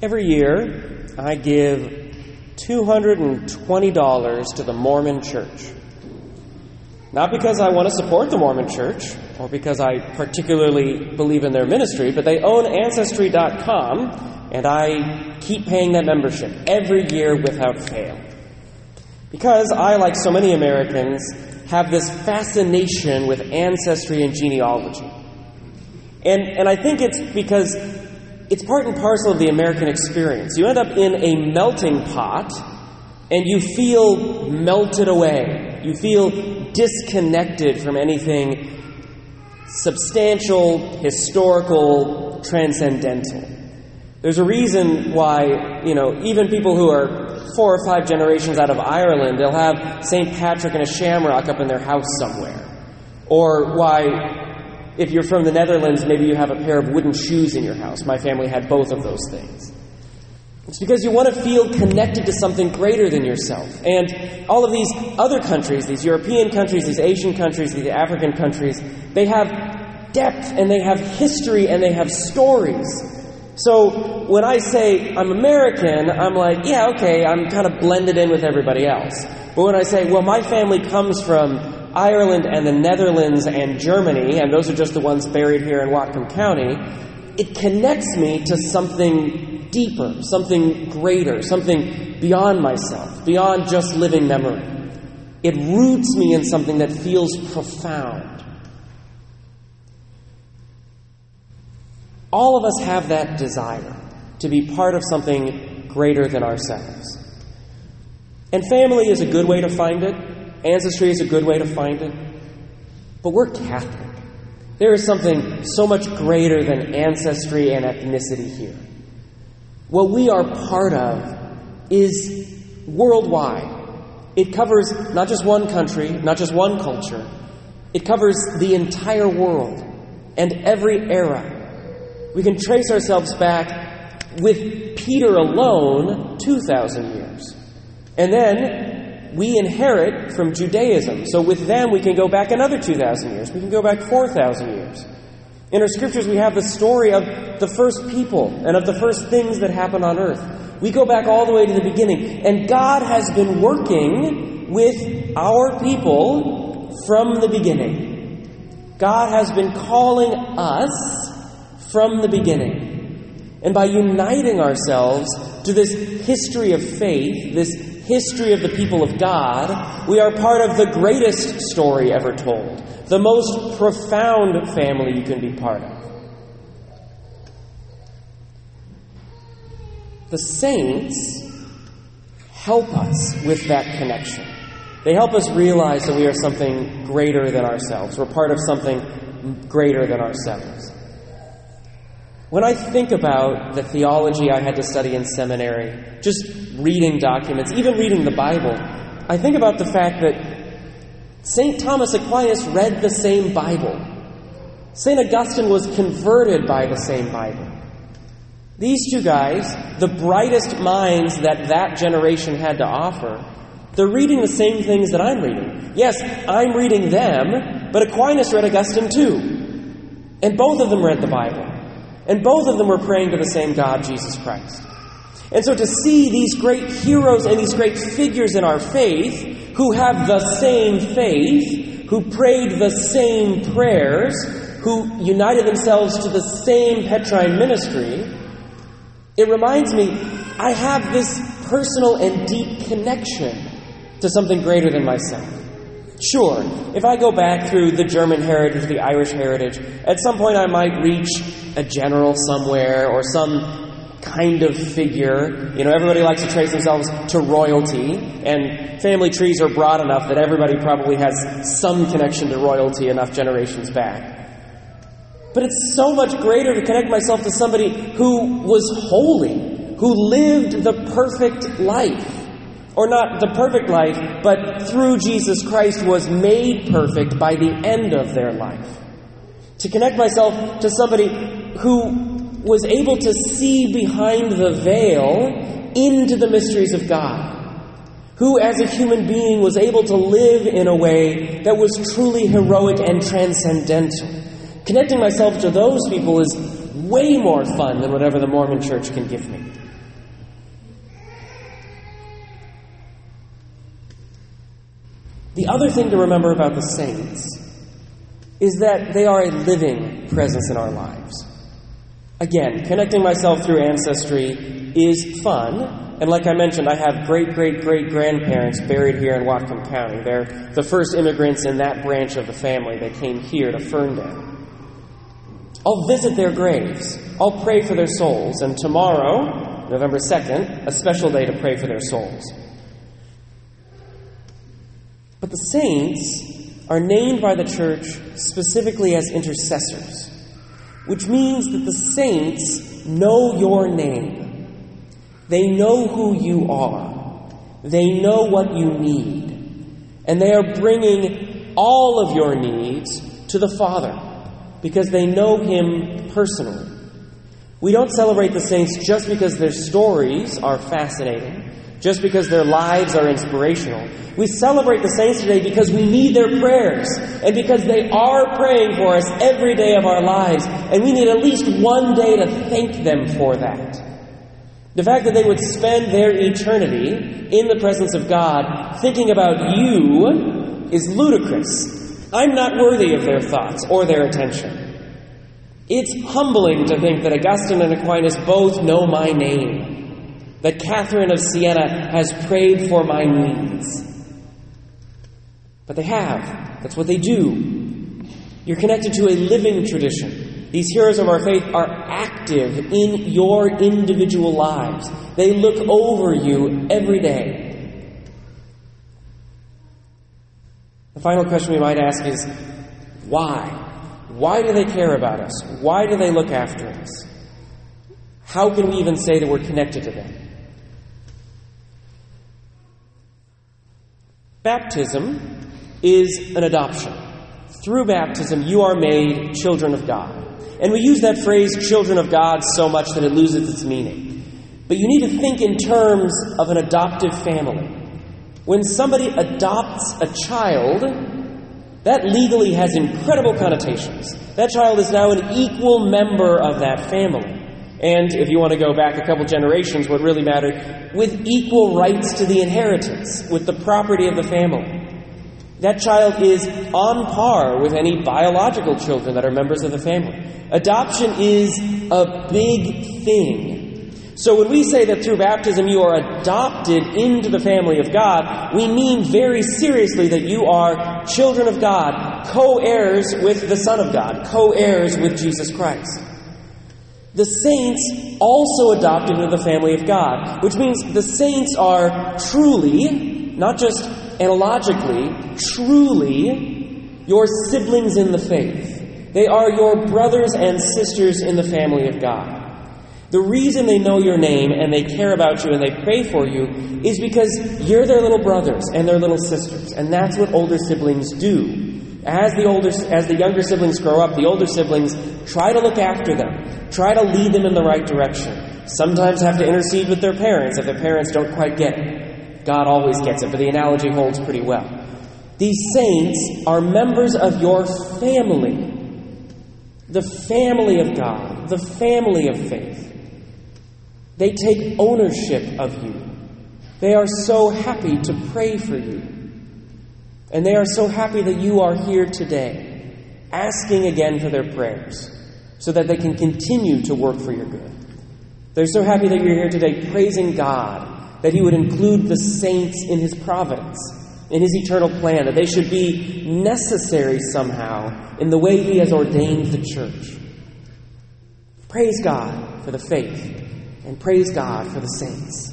Every year, I give $220 to the Mormon Church. Not because I want to support the Mormon Church or because I particularly believe in their ministry, but they own Ancestry.com, and I keep paying that membership every year without fail. Because I, like so many Americans, have this fascination with ancestry and genealogy. And, and I think it's because it's part and parcel of the American experience. You end up in a melting pot and you feel melted away. You feel disconnected from anything substantial, historical, transcendental. There's a reason why, you know, even people who are four or five generations out of Ireland, they'll have St. Patrick and a shamrock up in their house somewhere. Or why if you're from the Netherlands, maybe you have a pair of wooden shoes in your house. My family had both of those things. It's because you want to feel connected to something greater than yourself. And all of these other countries, these European countries, these Asian countries, these African countries, they have depth and they have history and they have stories. So when I say I'm American, I'm like, yeah, okay, I'm kind of blended in with everybody else. But when I say, well, my family comes from Ireland and the Netherlands and Germany, and those are just the ones buried here in Whatcom County, it connects me to something deeper, something greater, something beyond myself, beyond just living memory. It roots me in something that feels profound. All of us have that desire to be part of something greater than ourselves. And family is a good way to find it. Ancestry is a good way to find it. But we're Catholic. There is something so much greater than ancestry and ethnicity here. What we are part of is worldwide. It covers not just one country, not just one culture. It covers the entire world and every era. We can trace ourselves back with Peter alone 2,000 years. And then we inherit from Judaism. So with them, we can go back another 2,000 years. We can go back 4,000 years. In our scriptures, we have the story of the first people and of the first things that happened on earth. We go back all the way to the beginning. And God has been working with our people from the beginning. God has been calling us from the beginning. And by uniting ourselves to this history of faith, this history of the people of God, we are part of the greatest story ever told, the most profound family you can be part of. The saints help us with that connection. They help us realize that we are something greater than ourselves. We're part of something greater than ourselves. When I think about the theology I had to study in seminary, just reading documents, even reading the Bible, I think about the fact that St. Thomas Aquinas read the same Bible. St. Augustine was converted by the same Bible. These two guys, the brightest minds that that generation had to offer, they're reading the same things that I'm reading. Yes, I'm reading them, but Aquinas read Augustine too. And both of them read the Bible. And both of them were praying to the same God, Jesus Christ. And so to see these great heroes and these great figures in our faith who have the same faith, who prayed the same prayers, who united themselves to the same Petrine ministry, it reminds me I have this personal and deep connection to something greater than myself. Sure, if I go back through the German heritage, the Irish heritage, at some point I might reach a general somewhere or some kind of figure. You know, everybody likes to trace themselves to royalty, and family trees are broad enough that everybody probably has some connection to royalty enough generations back. But it's so much greater to connect myself to somebody who was holy, who lived the perfect life or not the perfect life, but through Jesus Christ was made perfect by the end of their life. To connect myself to somebody who was able to see behind the veil into the mysteries of God, who, as a human being, was able to live in a way that was truly heroic and transcendental. Connecting myself to those people is way more fun than whatever the Mormon church can give me. The other thing to remember about the saints is that they are a living presence in our lives. Again, connecting myself through ancestry is fun. And like I mentioned, I have great great great grandparents buried here in Whatcom County. They're the first immigrants in that branch of the family. They came here to Ferndale. I'll visit their graves. I'll pray for their souls. And tomorrow, November 2nd, a special day to pray for their souls. But the saints are named by the church specifically as intercessors, which means that the saints know your name. They know who you are. They know what you need. And they are bringing all of your needs to the Father because they know Him personally. We don't celebrate the saints just because their stories are fascinating, just because their lives are inspirational. We celebrate the saints today because we need their prayers and because they are praying for us every day of our lives, and we need at least one day to thank them for that. The fact that they would spend their eternity in the presence of God thinking about you is ludicrous. I'm not worthy of their thoughts or their attention. It's humbling to think that Augustine and Aquinas both know my name, that Catherine of Siena has prayed for my needs. But they have. That's what they do. You're connected to a living tradition. These heroes of our faith are active in your individual lives. They look over you every day. The final question we might ask is why? Why do they care about us? Why do they look after us? How can we even say that we're connected to them? Baptism is an adoption. Through baptism, you are made children of God. And we use that phrase, children of God, so much that it loses its meaning. But you need to think in terms of an adoptive family. When somebody adopts a child, that legally has incredible connotations. That child is now an equal member of that family. And if you want to go back a couple generations, what really mattered, with equal rights to the inheritance, with the property of the family. That child is on par with any biological children that are members of the family. Adoption is a big thing so when we say that through baptism you are adopted into the family of God, we mean very seriously that you are children of God, co heirs with the Son of God, co heirs with Jesus Christ. The saints also adopted into the family of God, which means the saints are truly, not just analogically, truly your siblings in the faith. They are your brothers and sisters in the family of God. The reason they know your name and they care about you and they pray for you is because you're their little brothers and their little sisters. And that's what older siblings do. As the older as the younger siblings grow up, the older siblings try to look after them, try to lead them in the right direction. Sometimes have to intercede with their parents if their parents don't quite get it. God always gets it, but the analogy holds pretty well. These saints are members of your family. The family of God, the family of faith. They take ownership of you. They are so happy to pray for you. And they are so happy that you are here today, asking again for their prayers, so that they can continue to work for your good. They're so happy that you're here today, praising God, that He would include the saints in His providence, in His eternal plan, that they should be necessary somehow in the way He has ordained the church. Praise God for the faith and praise God for the saints.